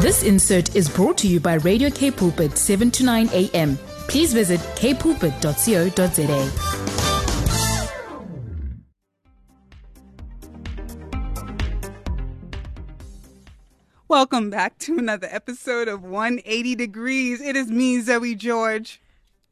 This insert is brought to you by Radio Cape Pulpit 7 to 9 a.m. Please visit kpulpit.co.za. Welcome back to another episode of 180 Degrees. It is me, Zoe George.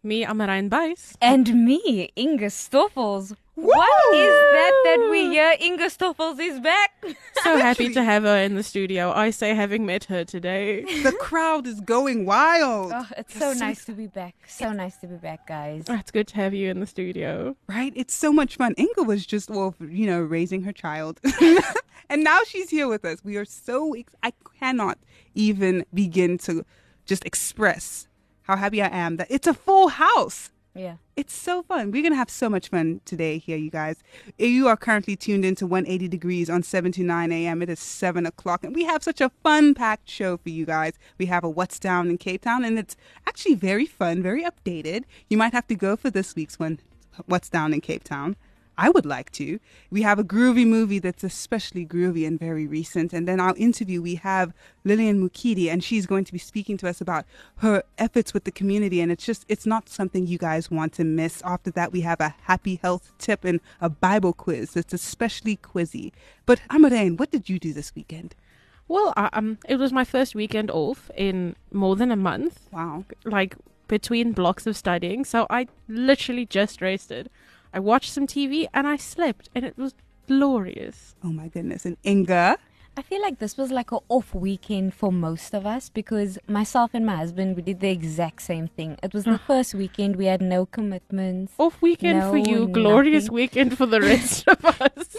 Me, Amarijn Buys. And me, Inga Stoffels. What is that that we hear? Inga Stoffels is back. So happy to have her in the studio. I say, having met her today. The crowd is going wild. Oh, it's so nice to be back. So nice to be back, guys. Ah, it's good to have you in the studio. Right? It's so much fun. Inga was just, well, you know, raising her child. and now she's here with us. We are so, ex- I cannot even begin to just express how happy I am that it's a full house. Yeah. It's so fun. We're going to have so much fun today here, you guys. You are currently tuned into 180 Degrees on 7 to 9 a.m. It is 7 o'clock, and we have such a fun packed show for you guys. We have a What's Down in Cape Town, and it's actually very fun, very updated. You might have to go for this week's one, What's Down in Cape Town. I would like to. We have a groovy movie that's especially groovy and very recent. And then our interview, we have Liliane Mukidi, and she's going to be speaking to us about her efforts with the community. And it's just, it's not something you guys want to miss. After that, we have a happy health tip and a Bible quiz. It's especially quizzy. But Amarijn, what did you do this weekend? Well, um, it was my first weekend off in more than a month, Wow. like between blocks of studying. So I literally just rested. I watched some TV and I slept, and it was glorious. Oh my goodness. And Inga, I feel like this was like a off weekend for most of us because myself and my husband we did the exact same thing. It was the first weekend we had no commitments. Off weekend for No, you, glorious nothing. weekend for the rest of us.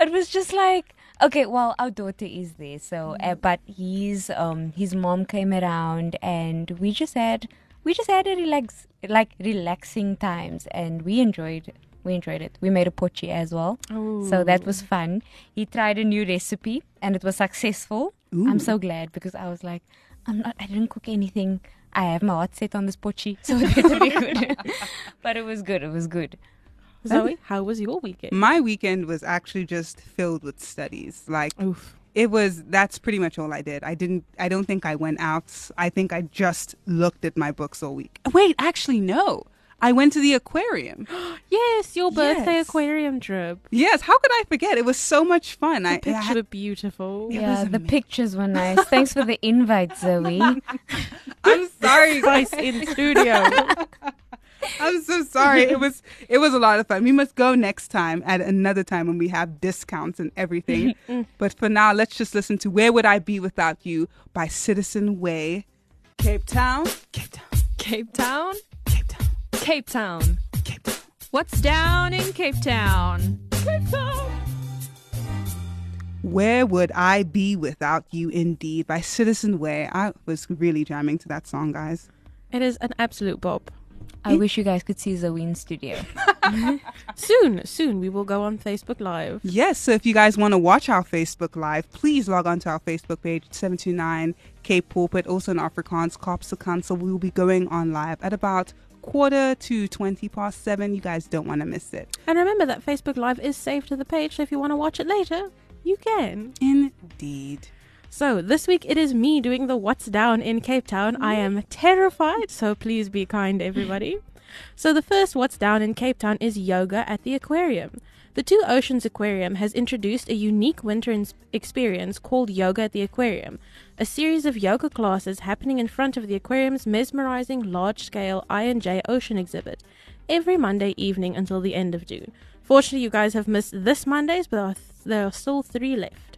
It was just like okay, well our daughter is there, so uh, but his um his mom came around and we just had we just had a relax like relaxing times and we enjoyed we enjoyed it. We made a potjie as well. So that was fun. He tried a new recipe and it was successful. I'm so glad because I was like, I'm not I didn't cook anything. I have my heart set on this potjie, so it better be good. but it was good. It was good. Zoe, how was your weekend? my weekend was actually just filled with studies. Like, Oof. it was that's pretty much all I did. I didn't I don't think I went out. I think I just looked at my books all week. Wait, actually no. I went to the aquarium. Yes, your birthday Yes. aquarium trip. yes, how could I forget? It was so much fun. I, I Pictures had- were beautiful. Yeah, the pictures were nice. Thanks for the invite, Zoe. I'm sorry. Spice in studio. I'm so sorry. It was it was a lot of fun. We must go next time at another time when we have discounts and everything. Mm-hmm. but for now, let's just listen to Where Would I Be Without You by Citizen Way. Cape Town, Cape Town, Cape Town, Cape Town, Cape Town. What's down in Cape Town? Cape Town. Where would I be without you, indeed, by Citizen Way. I was really jamming to that song, guys. It is an absolute bop. I wish you guys could see Zoe in studio. Soon, soon we will go on Facebook Live. Yes, so if you guys want to watch our Facebook Live, please log on to our Facebook page, 729 Cape Pulpit, also in Afrikaans, Kaapse Kansel. We will be going on live at about quarter to 20 past 7. You guys don't want to miss it. And remember that Facebook Live is saved to the page, so if you want to watch it later, you can. Indeed. So this week it is me doing the What's Down in Cape Town. I mm-hmm. am terrified, so please be kind, everybody. So the first What's Down in Cape Town is yoga at the aquarium. The Two Oceans Aquarium has introduced a unique winter ins- experience called Yoga at the Aquarium, a series of yoga classes happening in front of the aquarium's mesmerizing large-scale I&J Ocean exhibit every Monday evening until the end of June. Fortunately, you guys have missed this Monday's, but there are, th- there are still three left.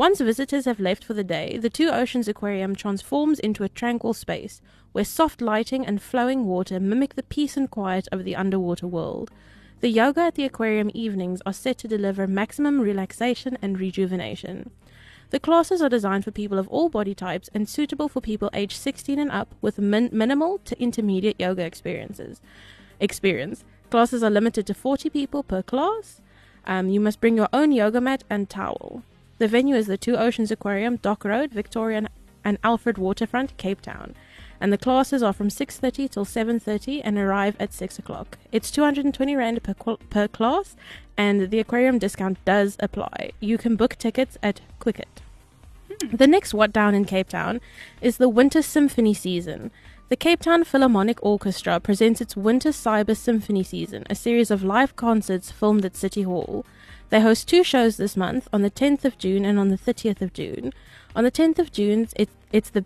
Once visitors have left for the day, the Two Oceans Aquarium transforms into a tranquil space where soft lighting and flowing water mimic the peace and quiet of the underwater world. The yoga at the aquarium evenings are set to deliver maximum relaxation and rejuvenation. The classes are designed for people of all body types and suitable for people aged 16 and up with min- minimal to intermediate yoga experiences. Experience. Classes are limited to 40 people per class. Um, you must bring your own yoga mat and towel. The venue is the Two Oceans Aquarium, Dock Road, Victoria and Alfred Waterfront, Cape Town. And the classes are from 6.30 till 7.30 and arrive at 6 o'clock. It's 220 Rand per, per class and the aquarium discount does apply. You can book tickets at Quicket. Hmm. The next What Down in Cape Town is the Winter Symphony season. The Cape Town Philharmonic Orchestra presents its Winter Cyber Symphony season, a series of live concerts filmed at City Hall. They host two shows this month on the 10th of June and on the 30th of June. On the 10th of June, it, it's the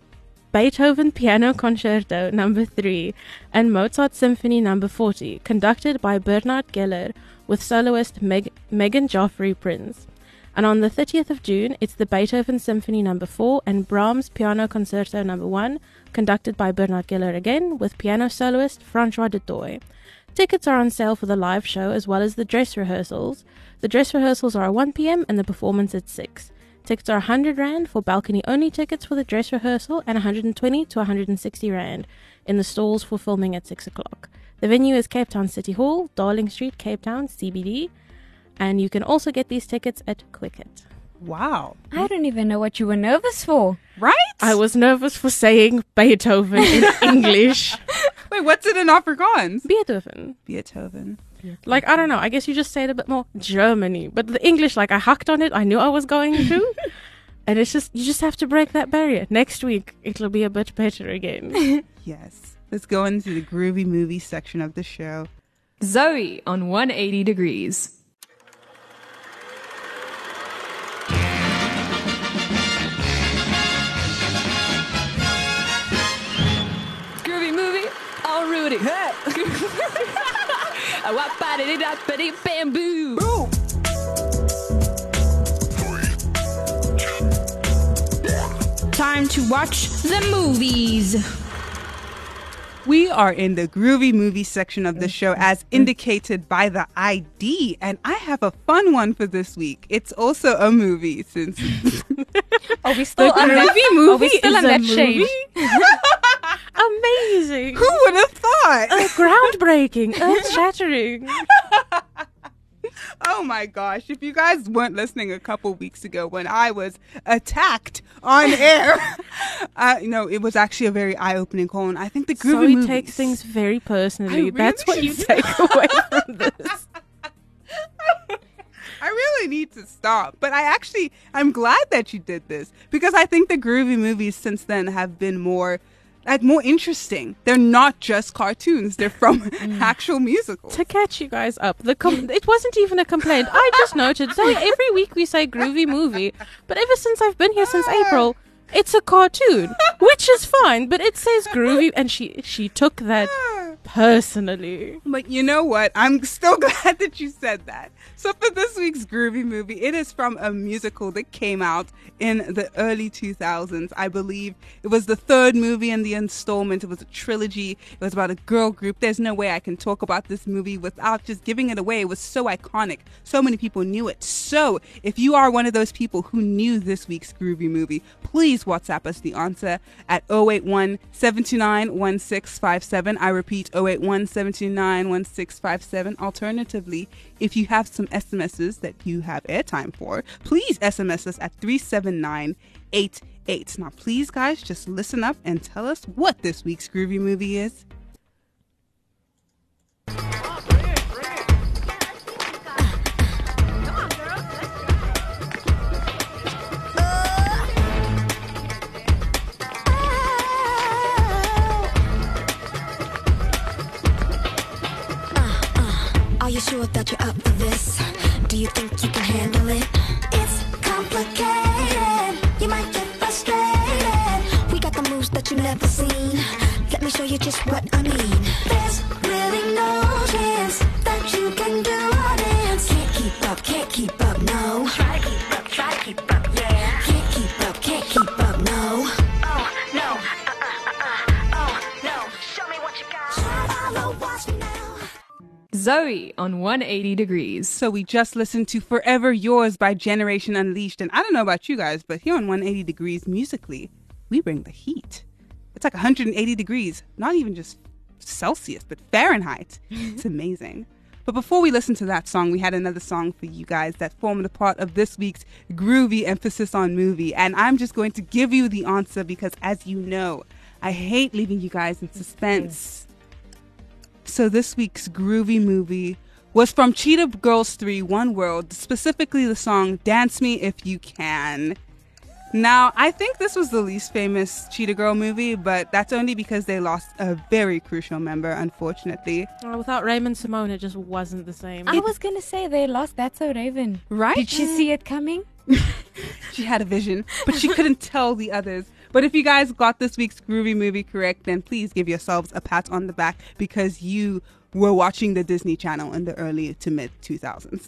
Beethoven Piano Concerto number 3 and Mozart Symphony number 40, conducted by Bernhard Gueller with soloist Meg- Megan-Geoffrey Prins. And on the 30th of June, it's the Beethoven Symphony number 4 and Brahms Piano Concerto number 1, conducted by Bernhard Gueller again with piano soloist Francois du Toit. Tickets are on sale for the live show as well as the dress rehearsals. The dress rehearsals are at 1 pm and the performance at 6. Tickets are 100 Rand for balcony only tickets for the dress rehearsal and 120 to 160 Rand in the stalls for filming at 6 o'clock. The venue is Cape Town City Hall, Darling Street, Cape Town, CBD, and you can also get these tickets at Quicket. Wow. I don't even know what you were nervous for. Right? I was nervous for saying Beethoven in English. Wait, what's it in Afrikaans? Beethoven. Beethoven. Like, I don't know. I guess you just say it a bit more Germany. But the English, like, I hacked on it. I knew I was going to. and it's just, you just have to break that barrier. Next week, it'll be a bit better again. Yes. Let's go into the groovy movie section of the show. Zoe on 180 degrees. Bamboo. Time to watch the movies. We are in the groovy movie section of the show as indicated by the ID, and I have a fun one for this week. It's also a movie since Are we still on that? Groovy Are movie we still on a that movie? shade? Amazing. who would have thought? Uh, groundbreaking. Earth shattering. Oh my gosh, if you guys weren't listening a couple weeks ago when I was attacked on air, uh, you know, it was actually a very eye opening call. And I think the groovy movies- takes things very personally. I That's what you take away from this. I really need to stop. But I actually, I'm glad that you did this because I think the groovy movies since then have been more, like, more interesting. They're not just cartoons; they're from Mm. actual musicals. To catch you guys up, the com- it wasn't even a complaint. I just noted. So every week we say groovy movie, but ever since I've been here since April, it's a cartoon, which is fine. But it says groovy, and she she took that personally. But you know what? I'm still glad that you said that. So for this week's groovy movie, it is from a musical that came out in the early 2000s. I believe it was the third movie in the installment. It was a trilogy. It was about a girl group. There's no way I can talk about this movie without just giving it away. It was so iconic. So many people knew it. So if you are one of those people who knew this week's groovy movie, please WhatsApp us the answer at 081 729 1657. I repeat 081 729 1657. Alternatively, if you have some SMSs that you have airtime for, please SMS us at 37988. Now, please, guys, just listen up and tell us what this week's groovy movie is. You sure that you're up for this? Do you think you can handle it? It's complicated. You might get frustrated. We got the moves that you've never seen. Let me show you just what I mean. There's Zoe on 180 degrees. So we just listened to Forever Yours by Generation Unleashed. And I don't know about you guys, but here on 180 Degrees musically, we bring the heat. It's like 180 degrees, not even just Celsius, but Fahrenheit. it's amazing. But before we listen to that song, we had another song for you guys that formed a part of this week's groovy emphasis on movie. And I'm just going to give you the answer because, as you know, I hate leaving you guys in suspense. So this week's groovy movie was from Cheetah Girls 3 One World, specifically the song Dance Me If You Can. Now, I think this was the least famous Cheetah Girl movie, but that's only because they lost a very crucial member, unfortunately. Uh, without Raven-Symoné, it just wasn't the same. I was gonna say they lost That's So Raven. Right? Did she see it coming? She had a vision, but she couldn't tell the others. But if you guys got this week's groovy movie correct, then please give yourselves a pat on the back because you were watching the Disney Channel in the early to mid 2000s.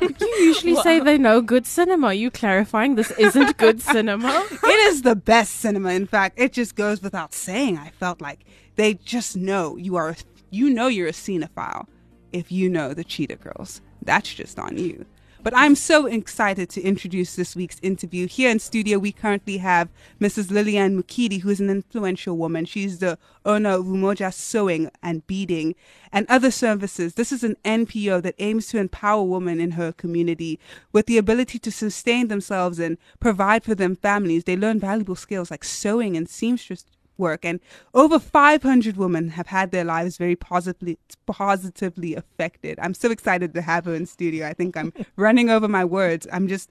You usually say they know good cinema. You clarifying this isn't good cinema? it is the best cinema. In fact, it just goes without saying. I felt like they just know you are, you know, you're a cinephile if you know the Cheetah Girls. That's just on you. But I'm so excited to introduce this week's interview. Here in studio, we currently have Mrs. Liliane Mukidi, who is an influential woman. She's the owner of Umoja Sewing and Beading and other services. This is an NPO that aims to empower women in her community with the ability to sustain themselves and provide for their families. They learn valuable skills like sewing and seamstress work and over 500 women have had their lives very positively positively affected i'm so excited to have her in studio i think i'm running over my words i'm just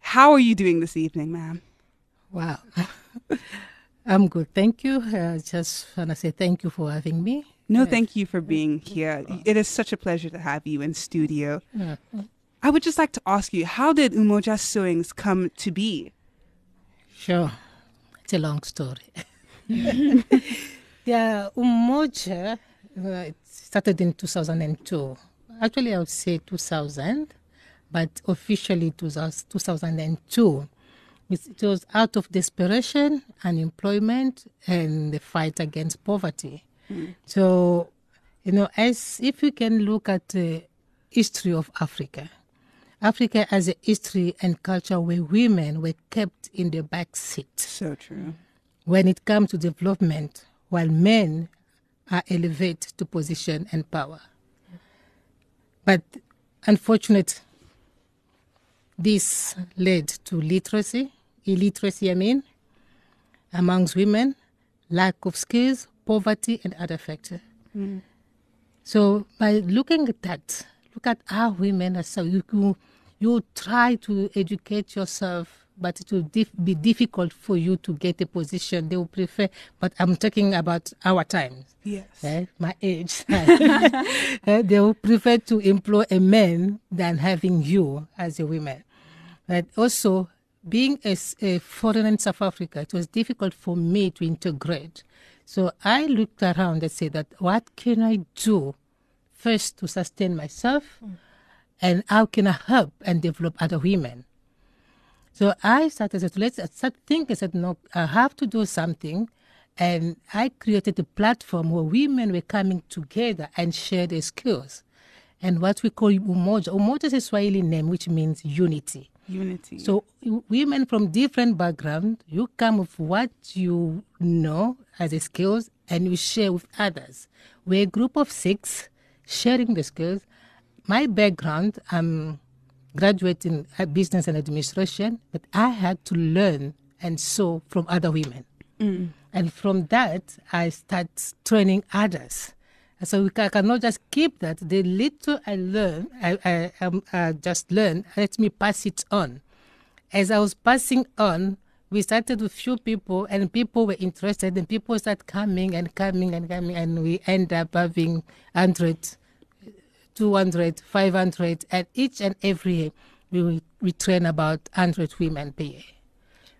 how are you doing this evening ma'am Wow. I'm good. Thank you. I just want to say thank you for having me. no thank you for being here it is such a pleasure to have you in studio Yeah. i would just like to ask you how did umoja sewings come to be Sure. It's a long story. yeah, Umoja, uh, it started in 2002. Actually, I would say 2000, but officially it was 2002. It it was out of desperation, unemployment, and the fight against poverty. So, you know, as if you can look at the history of Africa, Africa has a history and culture where women were kept in the back seat so true when it comes to development, while men are elevated to position and power. But unfortunately, this led to literacy, illiteracy, I mean, amongst women, lack of skills, poverty, and other factors. Mm. So by looking at that, look at how women are so you, you try to educate yourself, but it will dif- be difficult for you to get a position. They will prefer, but I'm talking about our times. yes eh, my age, Eh, they will prefer to employ a man than having you as a woman. But also, being a foreigner in South Africa, it was difficult for me to integrate. So I looked around and said that what can I do first to sustain myself, and how can I help and develop other women? So I started to let's start thinking. I said, no, I have to do something, and I created a platform where women were coming together and share their skills, and what we call umoja. Umoja is a Swahili name which means unity. unity So women from different backgrounds, you come with what you know as a skills and you share with others. We're a group of six sharing the skills. My background, I'm graduating at business and administration, but I had to learn and sew from other women. And from that, I start training others. So we ca- cannot just keep that. The little I learn, I, I, um, I just learn, let me pass it on. As I was passing on, we started with few people, and people were interested, and people start coming and coming and coming, and we end up having 100, 200, 500, and each and every year we, we train about 100 women per year.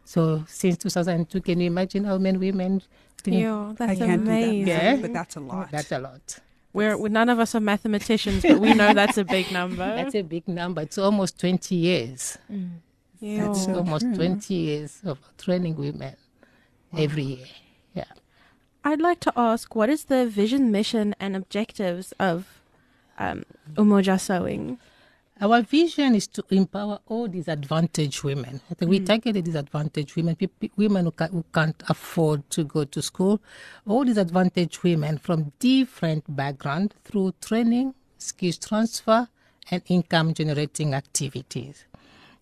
So since 2002, can you imagine how many women? think- Yeah, i that's can't amazing. do that Yeah. but that's a lot That's a lot. We're, we none of us are mathematicians, but we know that's a big number. That's a big number. It's almost 20 years. Mm. Yeah. That's so almost true. 20 years of training women every year. Yeah. I'd like to ask, what is the vision, mission, and objectives of um, Umoja Sewing? Our vision is to empower all disadvantaged women. I think we target the disadvantaged women, women who, ca- who can't afford to go to school, all disadvantaged women from different backgrounds through training, skills transfer, and income generating activities.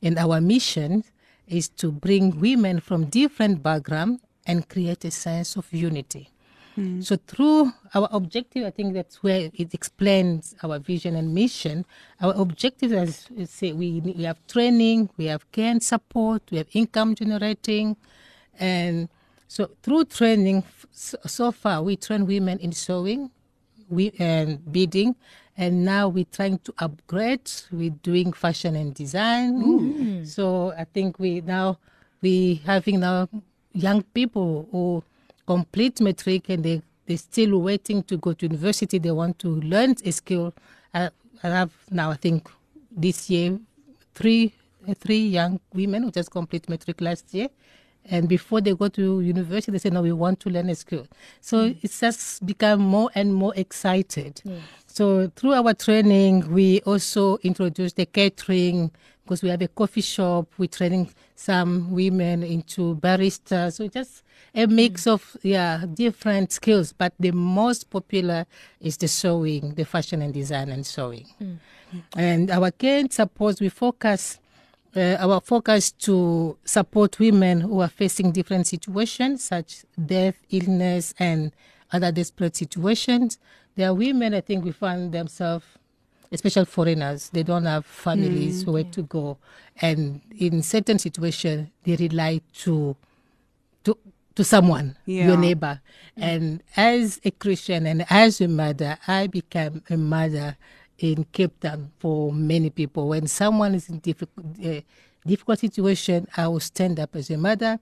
And our mission is to bring women from different backgrounds and create a sense of unity. Mm. So through our objective, I think that's where it explains our vision and mission. Our objective as is say we we have training, we have care and support, we have income generating, and so through training, so, so far we train women in sewing, we and beading, and now we're trying to upgrade. We're doing fashion and design. So I think we now we having now young people who complete matric and they they're still waiting to go to university. They want to learn a skill. I, I have now I think this year three three young women who just complete matric last year. And before they go to university, they say, no, we want to learn a skill. So hmm. it's just become more and more excited. So through our training, we also introduced the catering because we have a coffee shop. We're training some women into barista. So just a mix of yeah different skills. But the most popular is the sewing, the fashion and design and sewing. And our care and support, we focus uh, our focus to support women who are facing different situations such death, illness, and other desperate situations. There are women, I think, we find themselves, especially foreigners, they don't have families where to go, and in certain situations, they rely to to to someone, Yeah. your neighbor. And as a Christian and as a mother, I became a mother in Cape Town for many people. When someone is in difficult, uh, difficult situation, I will stand up as a mother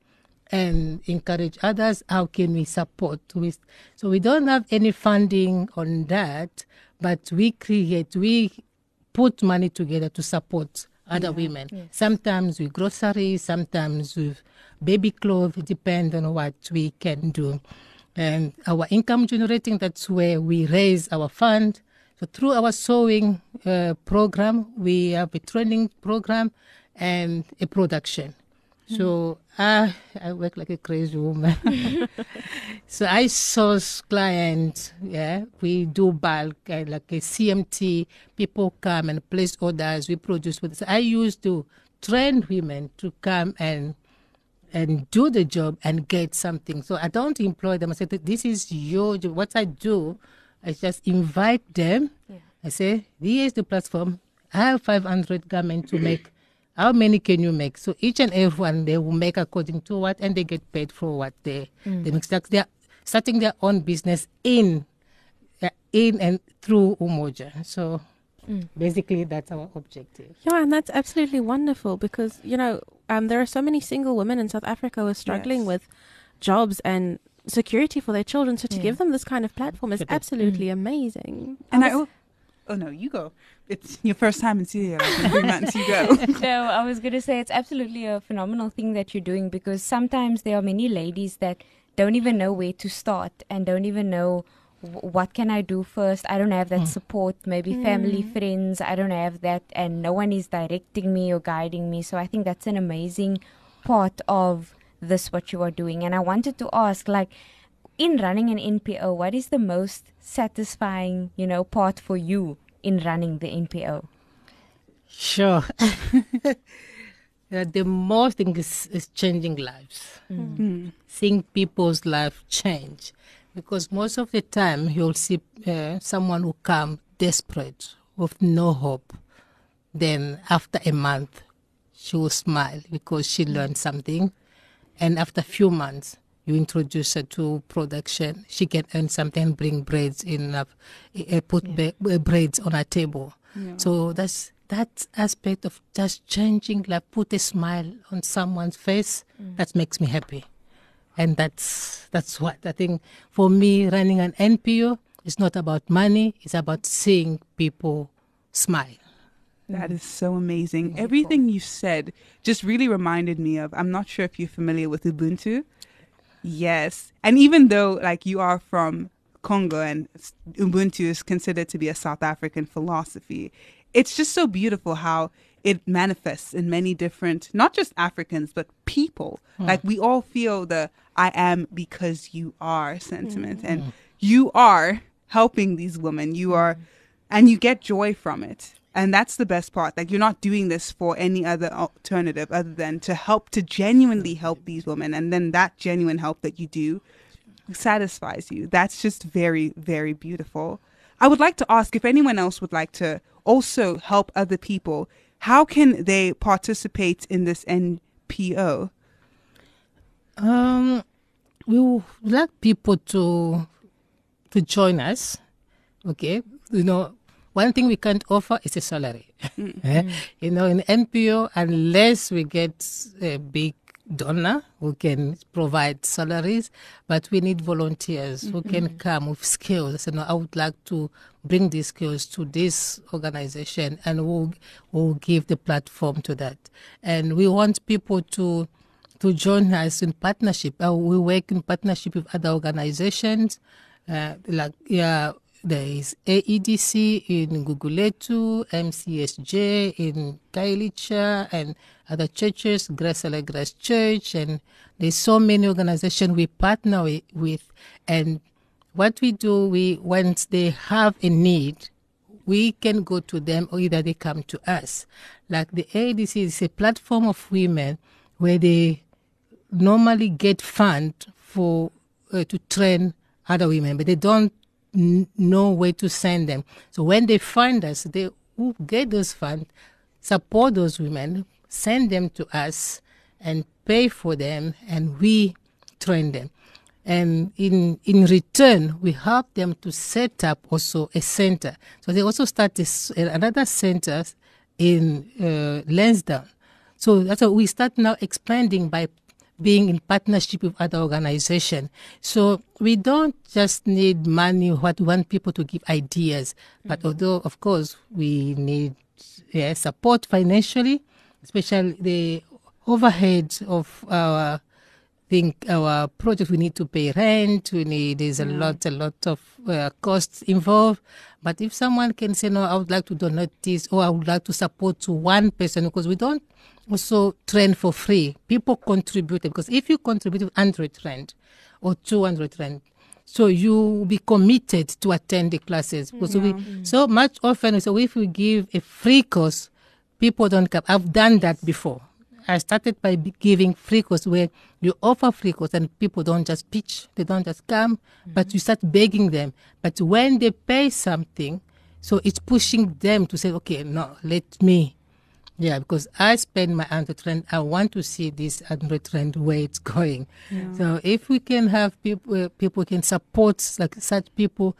and encourage others. How can we support? With so we don't have any funding on that, but we create, we put money together to support other women. Sometimes with groceries, sometimes with baby clothes, it depends on what we can do. And our income generating, that's where we raise our fund. So through our sewing uh, program, we have a training program and a production. So I I work like a crazy woman. so I source clients. Yeah, we do bulk uh, like a CMT. People come and place orders. We produce. with- So I used to train women to come and and do the job and get something. So I don't employ them. I say, this is your job. What I do, I just invite them. I say, here's the platform. I have 500 garments to make. How many can you make? So each and every one, they will make according to what, and they get paid for what they, they make. So They're starting their own business in, uh, in and through Umoja. So basically, that's our objective. Yeah, and that's absolutely wonderful because, you know, um, there are so many single women in South Africa who are struggling Yes. with jobs and security for their children. So to give them this kind of platform is Sure. absolutely amazing. And I, oh, oh no, you go. It's your first time in Syria. Like in three months, you go. no, I was going to say it's absolutely a phenomenal thing that you're doing because sometimes there are many ladies that don't even know where to start and don't even know what can I do first. I don't have that mm. support, maybe family, mm. friends. I don't have that, and no one is directing me or guiding me. So I think that's an amazing part of this what you are doing. And I wanted to ask, like, in running an NPO, what is the most satisfying, you know, part for you in running the NPO? Sure. The most thing is, is changing lives, seeing people's life change. Because most of the time you'll see uh, someone who come desperate with no hope. Then after a month, she will smile because she learned something. And after a few months, you introduce her to production. She can earn something bring breads in, uh, uh, put ba- uh, breads on her table. So that's that aspect of just changing, like put a smile on someone's face. That makes me happy, and that's that's what I think. For me, running an NPO is not about money; it's about seeing people smile. That is so amazing. Everything you said just really reminded me of. I'm not sure if you're familiar with Ubuntu. Yes, and even though like you are from Congo and Ubuntu is considered to be a South African philosophy, it's just so beautiful how it manifests in many different, not just Africans but people. Hmm. Like we all feel the "I am because you are" sentiment, hmm. and you are helping these women. You are, hmm. and you get joy from it. And that's the best part. Like you're not doing this for any other alternative other than to help to genuinely help these women. And then that genuine help that you do satisfies you. That's just very, very beautiful. I would like to ask if anyone else would like to also help other people, how can they participate in this NPO? Um, we would like people to to join us. Okay, you know, one thing we can't offer is a salary. Eh? You know, in NPO, unless we get a big donor who can provide salaries, but we need volunteers who can come with skills. You know, I would like to bring these skills to this organization, and we'll, we'll give the platform to that. And we want people to to join us in partnership. Uh, we work in partnership with other organizations, uh, like yeah, there is AEDC in Guguletu, MCSJ in Khayelitsha, and other churches, Grace Grace Church, and there's so many organizations we partner with, with. And what we do, we once they have a need, we can go to them or either they come to us. Like the AEDC is a platform of women where they normally get fund for uh, to train other women, but they don't n- know where to send them. So when they find us, they will get those funds, support those women, send them to us, and pay for them, and we train them. And in in return, we help them to set up also a center. So they also start this, another center in uh, Lansdowne. So that's why we start now expanding by being in partnership with other organizations. So we don't just need money, what we want people to give ideas, but although, of course, we need yeah, support financially, especially the overhead of our think our project we need to pay rent we need there's a lot a lot of uh, costs involved. But if someone can say no i would like to donate this or i would like to support to one person because we don't also train for free. People contribute because if you contribute 100 rand or 200 rand so you will be committed to attend the classes. Because we so much often so if we give a free course people don't come. I've done that before. I started by giving free course where you offer free course and people don't just pitch, they don't just come, mm-hmm. but you start begging them. But when they pay something, so it's pushing them to say, okay, no, let me. Yeah, because I spend my hundred rand, I want to see this hundred rand where it's going. So if we can have people, uh, people can support like such people,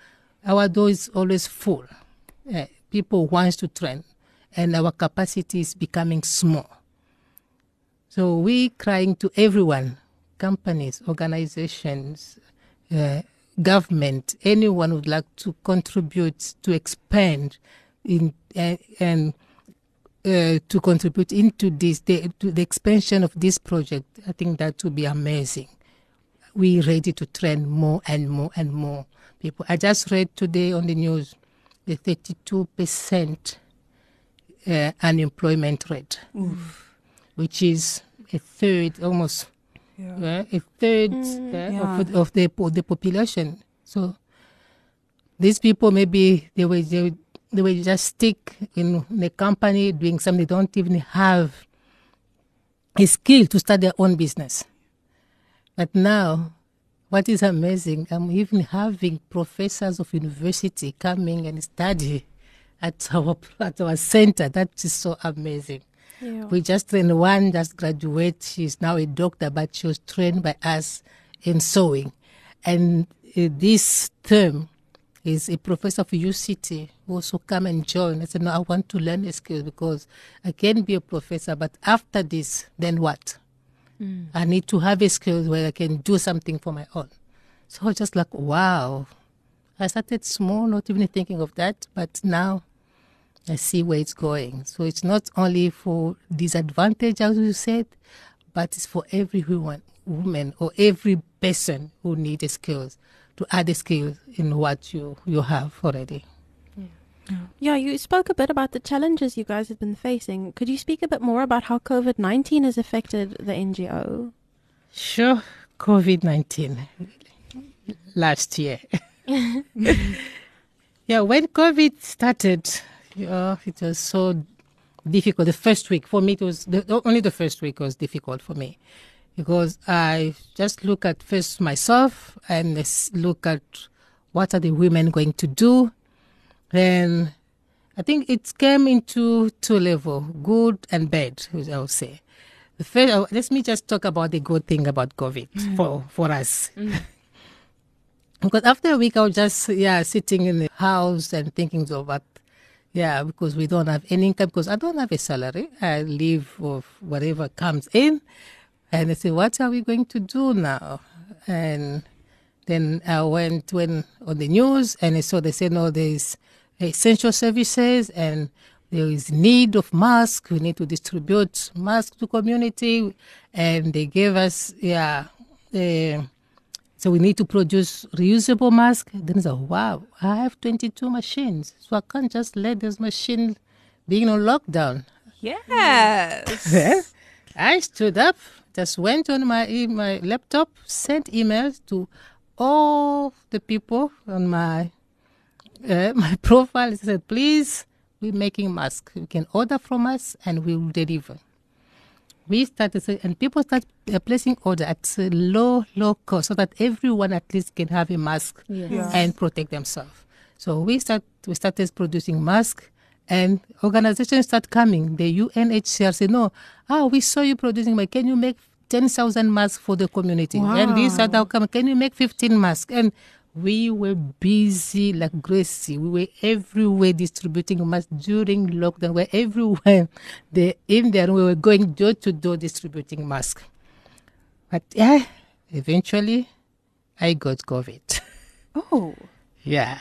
our door is always full. Uh, people wants to train, and our capacity is becoming small. So we crying to everyone, companies, organizations, uh, government, anyone would like to contribute to expand in uh, and uh, to contribute into this the, to the expansion of this project. I think that would be amazing. We're ready to train more and more and more people. I just read today on the news the 32 percent uh, unemployment rate which is a third, almost uh, a third uh, of, of the of the population. So these people maybe they were they, they were just stick in the company doing something. They don't even have a skill to start their own business. But now, what is amazing, I'm even having professors of university coming and study at our at our center. That is so amazing. Yeah. We just trained one, just graduate. She's now a doctor, but she was trained by us in sewing. And uh, this term is a professor of UCT who also come and join. I said, no, I want to learn a skill because I can be a professor, but after this, then what? Mm. I need to have a skill where I can do something for my own. So I was just like, wow. I started small, not even thinking of that, but now I see where it's going. So it's not only for disadvantage, as you said, but it's for every woman, woman or every person who needs skills to add a skill in what you, you have already. Yeah, you spoke a bit about the challenges you guys have been facing. Could you speak a bit more about how COVID 19 has affected the NGO? Sure, COVID 19 last year. yeah, when COVID started, yeah, it was so difficult. The first week, for me, it was the, only the first week was difficult for me. Because I just look at first myself and look at what are the women going to do. Then I think it came into two level, good and bad, I would say. The first, uh, let me just talk about the good thing about COVID for, for us. because after a week, I was just, yeah, sitting in the house and thinking of what, yeah, because we don't have any income, because I don't have a salary. I live of whatever comes in. And I said, what are we going to do now? And then I went when on the news and I saw they said, no, there's essential services and there is need of masks. We need to distribute masks to community. And they gave us, yeah, uh, so we need to produce reusable masks. Then I said, wow, I have 22 machines. So I can't just let this machine being on lockdown. Yes. I stood up, just went on my e- my laptop, sent emails to all the people on my uh, my profile. I said, please, we're making masks. You can order from us, and we will deliver. We started, and people start uh, placing order at a low, low cost, so that everyone at least can have a mask Yeah. and protect themselves. So we start we started producing masks and organizations start coming. The UNHCR said, No, ah, we saw you producing, but can you make ten thousand masks for the community? And these are now coming, can you make fifteen masks? And we were busy like crazy. We were everywhere distributing masks during lockdown. We were everywhere. The in there we were going door to door distributing masks. But yeah, eventually I got COVID. Oh. Yeah.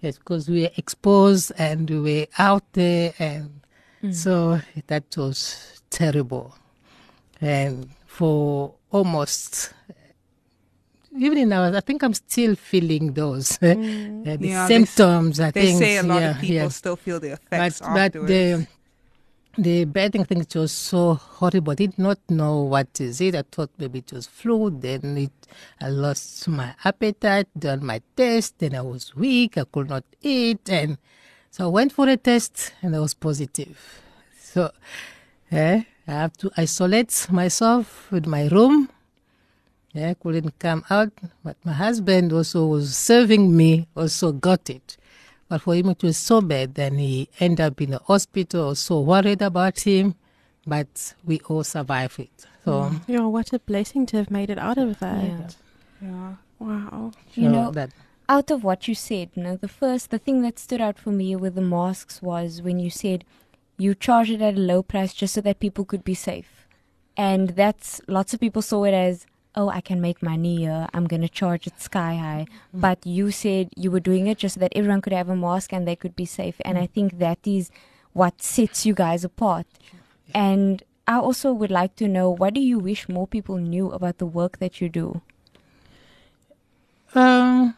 Yes, because we were exposed and we were out there, and mm. so that was terrible. And for almost, even in hours, I think I'm still feeling those uh, the Yeah, they s- symptoms. I They say a lot yeah, of people yeah. still feel the effects but afterwards. the the bad thing, I it was so horrible. I did not know what is it. I thought maybe it was flu. Then it, I lost my appetite. Done my test. Then I was weak. I could not eat. And so I went for a test, and I was positive. So, eh, I have to isolate myself with my room. Yeah, couldn't come out. But my husband also was serving me, also got it. But for him, it was so bad. Then he ended up in the hospital. So worried about him. But we all survived it. So, mm. Yeah, what a blessing to have made it out of that. Yeah. yeah. Wow. You know, that out of what you said, you know, the first, the thing that stood out for me with the masks was when you said you charge it at a low price just so that people could be safe. And that's, lots of people saw it as, oh, I can make money here. I'm going to charge it sky high. But you said you were doing it just so that everyone could have a mask and they could be safe. And I think that is what sets you guys apart. And I also would like to know what do you wish more people knew about the work that you do? Um,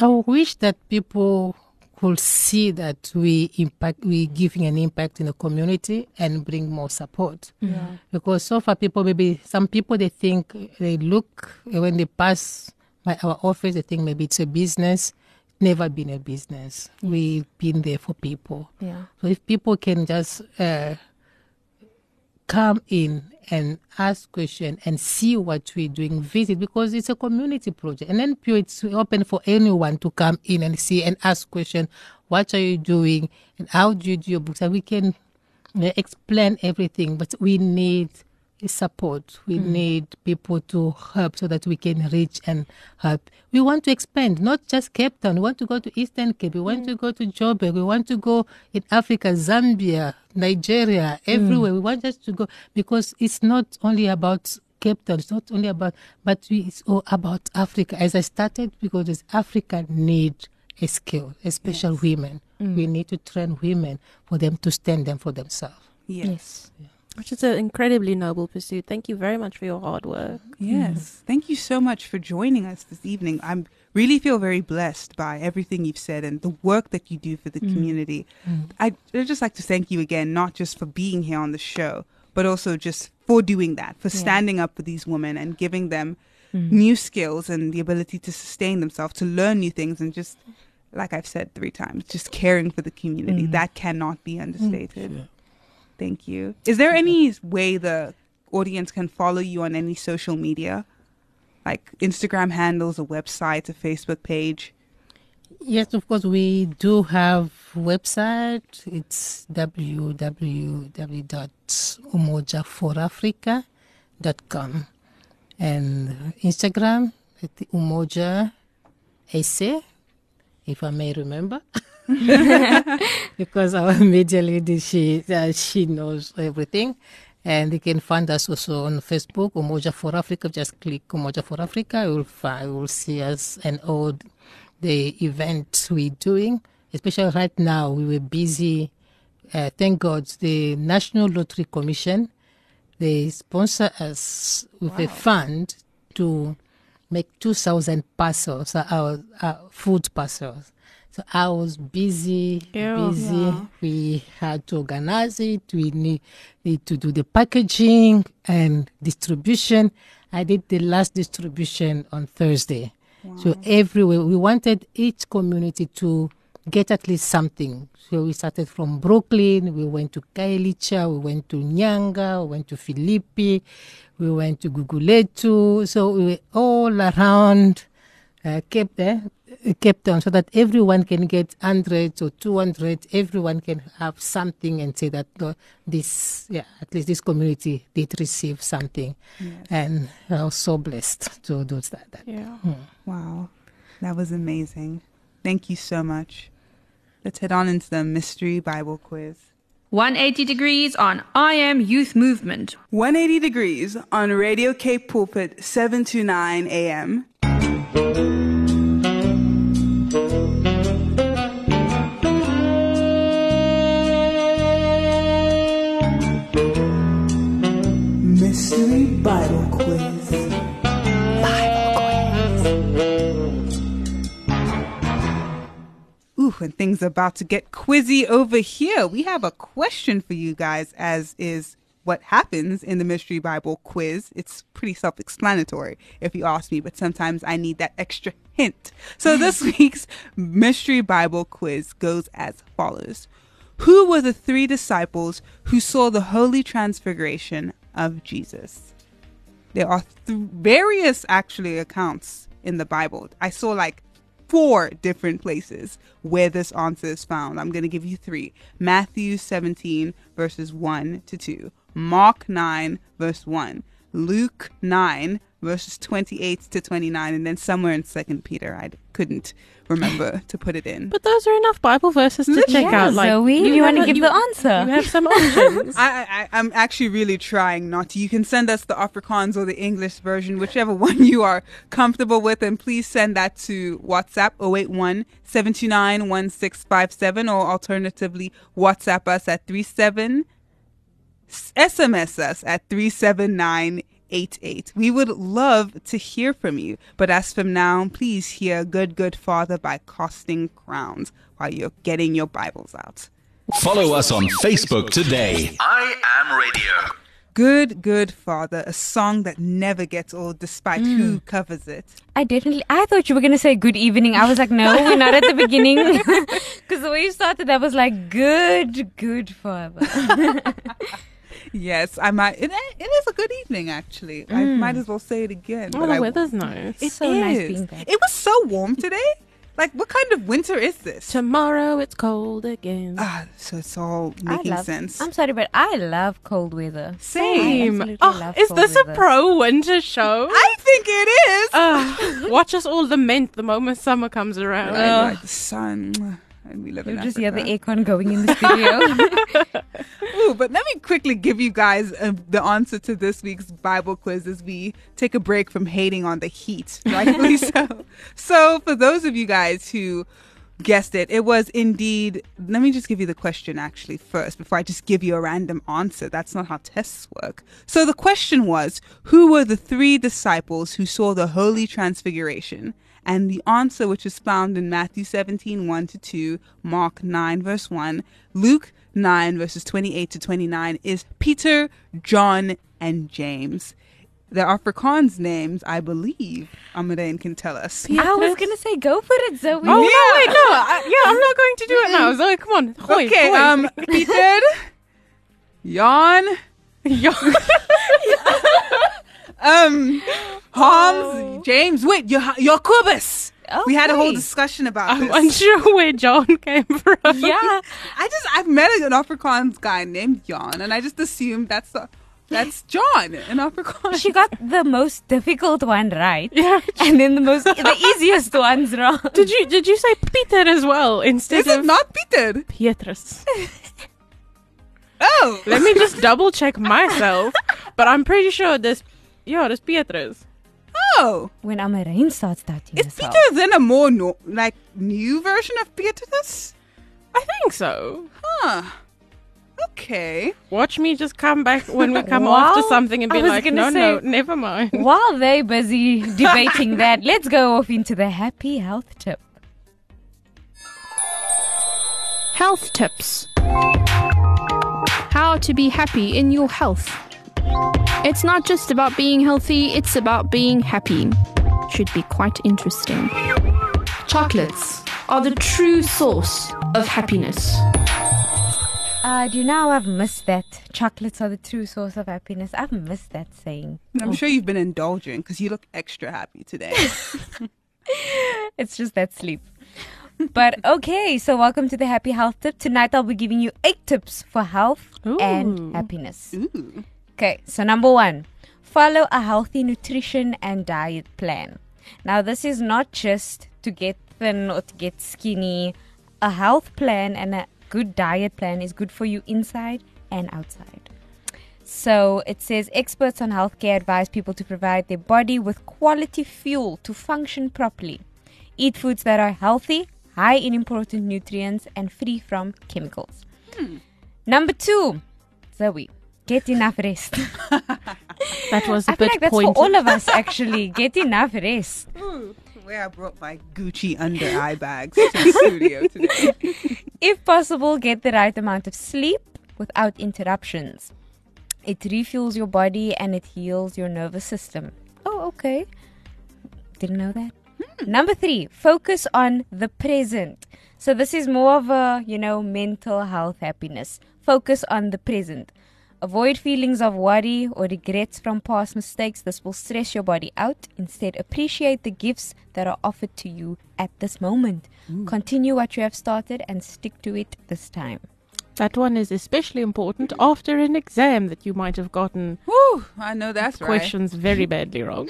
I wish that people could see that we impact, we giving an impact in the community and bring more support. yeah. Because so far, people maybe some people they think they look when they pass by our office, they think maybe it's a business. Never been a business. We've been there for people. Yeah. So if people can just uh, come in and ask questions and see what we're doing, visit because it's a community project. And then it's open for anyone to come in and see and ask questions. What are you doing and how do you do your books? And we can uh, explain everything, but we need support. We hmm. need people to help so that we can reach and help. We want to expand, not just Cape Town. We want to go to Eastern Cape. We want hmm. to go to Joburg. We want to go in Africa, Zambia, Nigeria, hmm. everywhere. We want just to go because it's not only about Cape Town. It's not only about, but we, it's all about Africa. As I started, because Africa need a skill, especially women. We need to train women for them to stand them for themselves. Yes. Which is an incredibly noble pursuit. Thank you very much for your hard work. Yes. Mm. Thank you so much for joining us this evening. I really feel very blessed by everything you've said and the work that you do for the mm. community. Mm. I, I'd just like to thank you again, not just for being here on the show, but also just for doing that, for standing up for these women and giving them new skills and the ability to sustain themselves, to learn new things, and just, like I've said three times, just caring for the community. That cannot be understated. Thank you. Is there any way the audience can follow you on any social media, like Instagram handles, a website, a Facebook page. Yes, of course, we do have website. It's www.umojaforafrica.com and Instagram at Umoja if I may remember. because our media lady, she uh, she knows everything. And you can find us also on Facebook, Umoja for Africa. Just click Umoja for Africa. You will find, you will see us and all the events we're doing. Especially right now, we were busy. Uh, thank God, the National Lottery Commission they sponsor us with a fund to make 2,000 parcels, uh, our, our food parcels. So I was busy, Ew. busy. We had to organize it. We need, need to do the packaging and distribution. I did the last distribution on Thursday. So everywhere, we wanted each community to get at least something. So we started from Brooklyn, we went to Khayelitsha, we went to Nyanga, we went to Philippi, we went to Guguletu. So we were all around uh, Cape, uh, Cape Town so that everyone can get 100 or 200, everyone can have something and say that uh, this, yeah, at least this community did receive something. And I was so blessed to do that. that. Yeah. Wow, that was amazing. Thank you so much. Let's head on into the mystery Bible quiz. 180 degrees on I Am Youth Movement. 180 degrees on Radio Cape Pulpit, 7 to 9 a.m. Bible Quiz. Ooh, and things are about to get quizzy over here. We have a question for you guys, as is what happens in the Mystery Bible quiz. It's pretty self explanatory, if you ask me, but sometimes I need that extra hint. So this week's Mystery Bible quiz goes as follows Who were the three disciples who saw the holy transfiguration of Jesus? There are th- various actually accounts in the Bible. I saw like four different places where this answer is found. I'm going to give you three Matthew 17, verses 1 to 2, Mark 9, verse 1, Luke 9, verses 28 to 29, and then somewhere in 2nd Peter. I couldn't remember to put it in. But those are enough Bible verses to check Yeah, out. Like, Zoe, you, want to give you- the answer? You have some options. I, I, I'm actually really trying not to. You can send us the Afrikaans or the English version, whichever one you are comfortable with, and please send that to WhatsApp 081 729 1657 or alternatively WhatsApp us at 37 SMS us at 37988. We would love to hear from you. But as from now, please hear Good Good Father by Casting Crowns while you're getting your Bibles out. Follow us on Facebook today. I am radio. Good Good Father, a song that never gets old despite who mm. covers it. I definitely. I thought you were gonna say good evening. I was like, no, we're not at the beginning, because the way you started, that was like good, good father. Yes, I might. It, it is a good evening, actually. I might as well say it again. oh, but the I- weather's nice. It so nice being back. It was so warm today. Like, what kind of winter is this? Tomorrow it's cold again. Ah, so it's all I making love, sense. I'm sorry, but I love cold weather. Same. absolutely Oh, love is cold this a pro winter show? I think it is. Uh, watch us all lament the moment summer comes around. Right, like the sun. And we live You in just hear the Africa. aircon going in the studio. Ooh, but let me quickly give you guys uh, the answer to this week's Bible quiz as we take a break from hating on the heat, rightfully so. So, for those of you guys who guessed it, it was indeed. Let me just give you the question actually first before I just give you a random answer. That's not how tests work. So, the question was Who were the three disciples who saw the Holy Transfiguration? And the answer, which is found in Matthew 17, 1 to 2, Mark 9, verse 1, Luke 9, verses 28 to 29, is Peter, John, and James. The Afrikaans names, I believe, Amadein can tell us. I was gonna say, go for it, Zoe. Oh no! Wait, no. I, yeah, I'm not going to do it now. Zoe, come on. Hoi, Okay, hoi. um, Peter, Jan, Um, yeah. Oh. James, wait, you're you're Kubus. Oh, we had a whole discussion about I'm this. unsure where John came from. Yeah. I just I've met an Afrikaans guy named Jan, and I just assumed that's the that's John in Afrikaans. She got the most difficult one right. Yeah. And then the most the easiest ones wrong. Did you did you say Peter as well instead Is it of not Peter? Pietrus? Oh, Let me just double check myself, but I'm pretty sure this. Yeah, this Pietrus. oh, When Amarine starts doubting is herself. Peter then a more no, like new version of Petrus? I think so. Huh. Okay. Watch me just come back when we come Well, after something and I be was like, gonna no, no, say- never mind. While they're busy debating that, let's go off into the happy health tip. Health tips. How to be happy in your health. It's not just about being healthy, it's about being happy. Should be quite interesting. Chocolates are the true source of happiness. Uh, do you know I've missed that? Chocolates are the true source of happiness. I've missed that saying. I'm sure you've been indulging because you look extra happy today. It's just that sleep. But okay, so welcome to the Happy Health Tip. Tonight I'll be giving you eight tips for health and happiness. Ooh. Okay, so number one, follow a healthy nutrition and diet plan. Now, this is not just to get thin or to get skinny. A health plan and a good diet plan is good for you inside and outside. So it says experts on healthcare advise people to provide their body with quality fuel to function properly. Eat foods that are healthy, high in important nutrients, and free from chemicals. Hmm. Number two, Zoe, get enough rest. That was a I feel bit like that's pointed. for all of us actually. Get enough rest. Hmm. Where I brought my Gucci under eye bags to the studio today. If possible, get the right amount of sleep without interruptions. It refuels your body and it heals your nervous system. Oh, okay. Didn't know that. Hmm. Number three, focus on the present. So this is more of a, you know, mental health happiness. Focus on the present. Avoid feelings of worry or regrets from past mistakes. This will stress your body out. Instead, appreciate the gifts that are offered to you at this moment. Mm. Continue what you have started and stick to it this time. That one is especially important after an exam that you might have gotten Whew, I know that's right. questions very badly wrong.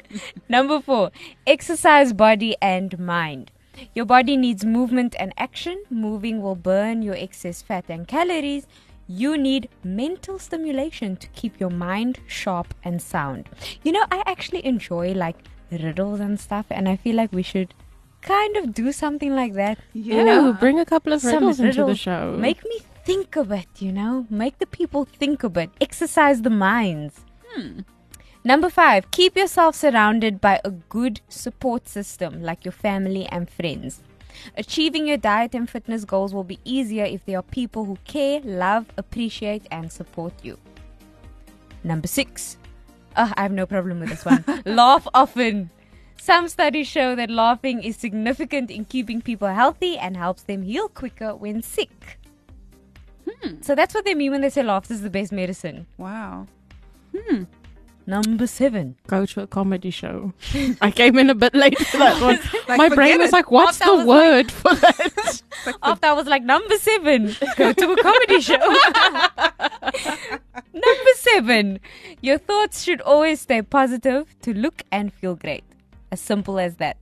Number four, exercise body and mind. Your body needs movement and action. Moving will burn your excess fat and calories. You need mental stimulation to keep your mind sharp and sound. You know, I actually enjoy like riddles and stuff, and I feel like we should kind of do something like that. You know, bring a couple of Some riddles into the show. Make me think of it, you know? Make the people think a bit. Exercise the minds. Hmm. Number five, keep yourself surrounded by a good support system like your family and friends. Achieving your diet and fitness goals will be easier if there are people who care, love, appreciate, and support you. Number six, uh, I have no problem with this one. Laugh often. Some studies show that laughing is significant in keeping people healthy and helps them heal quicker when sick. So that's what they mean when they say laughter is the best medicine. Wow. Number seven. Go to a comedy show. I came in a bit late for that one. Like, My brain was like, what's After the was like- word for that? After I was like, number seven, go to a comedy show. number seven, your thoughts should always stay positive to look and feel great. As simple as that.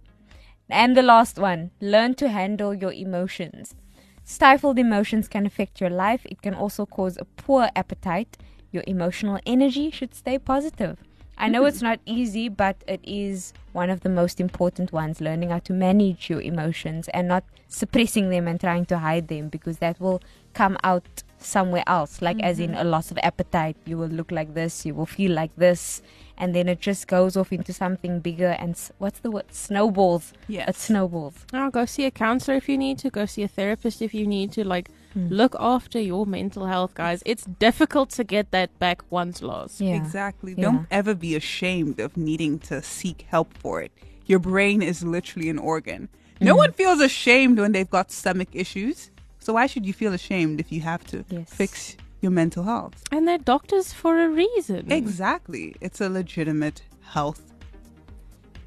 And the last one, learn to handle your emotions. Stifled emotions can affect your life. It can also cause a poor appetite. Your emotional energy should stay positive. I know it's hmm. not easy, but it is one of the most important ones learning how to manage your emotions and not suppressing them and trying to hide them because that will come out somewhere else. Like, as in mm-hmm. a loss of appetite, you will look like this, you will feel like this, and then it just goes off into something bigger and s- what's the word? Snowballs. Yes. It snowballs. Oh, go see a counselor if you need to. Go see a therapist if you need to. Like, Hmm. look after your mental health, guys. It's difficult to get that back once lost. Yeah. Exactly. Yeah. Don't ever be ashamed of needing to seek help for it. Your brain is literally an organ. No Mm. one feels ashamed when they've got stomach issues. So why should you feel ashamed if you have to Yes. fix your mental health? And they're doctors for a reason. Exactly. It's a legitimate health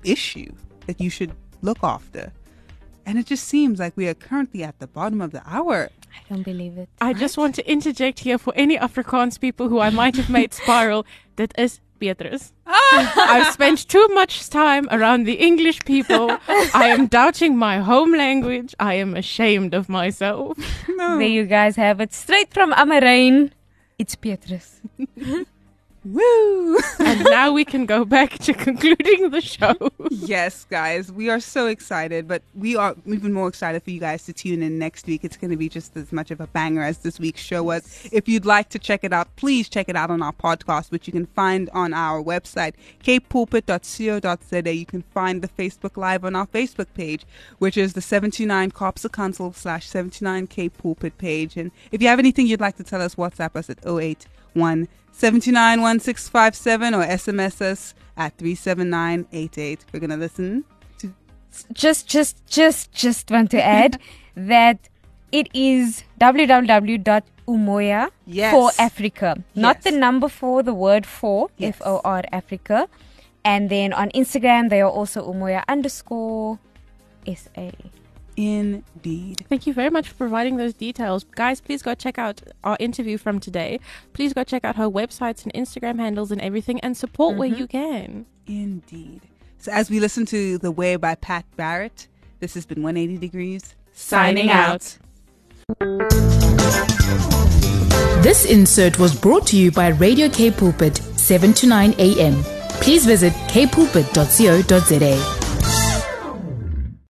issue that you should look after. And it just seems like we are currently at the bottom of the hour. I don't believe it. I just want to interject here for any Afrikaans people who I might have made spiral. That is Beatrice. Ah! I've spent too much time around the English people. I am doubting my home language. I am ashamed of myself. There you guys have it. Straight from Amarane. It's Beatrice. Woo! And now we can go back to concluding the show. yes, guys, we are so excited, but we are even more excited for you guys to tune in next week. It's going to be just as much of a banger as this week's show was. If you'd like to check it out, please check it out on our podcast, which you can find on our website, capepulpit.co.za. You can find the Facebook Live on our Facebook page, which is the 79 Kaapse Kansel slash 79 Cape Pulpit page. And if you have anything you'd like to tell us, WhatsApp us at 081 791657 or SMS us at 37988. We're going to listen to. Just, just, just, just want to add that it is www.umoja Yes. for Africa. Not Yes. the number four, the word for, Yes. F O R Africa. And then on Instagram, they are also umoja underscore SA. Indeed. Thank you very much for providing those details. Guys, please go check out our interview from today. Please go check out her websites and Instagram handles and everything and support where mm-hmm. you can. Indeed. So as we listen to The Way by Pat Barrett, this has been 180 Degrees. Signing out. This insert was brought to you by Radio Cape Pulpit, 7 to 9 a.m. Please visit capepulpit.co.za.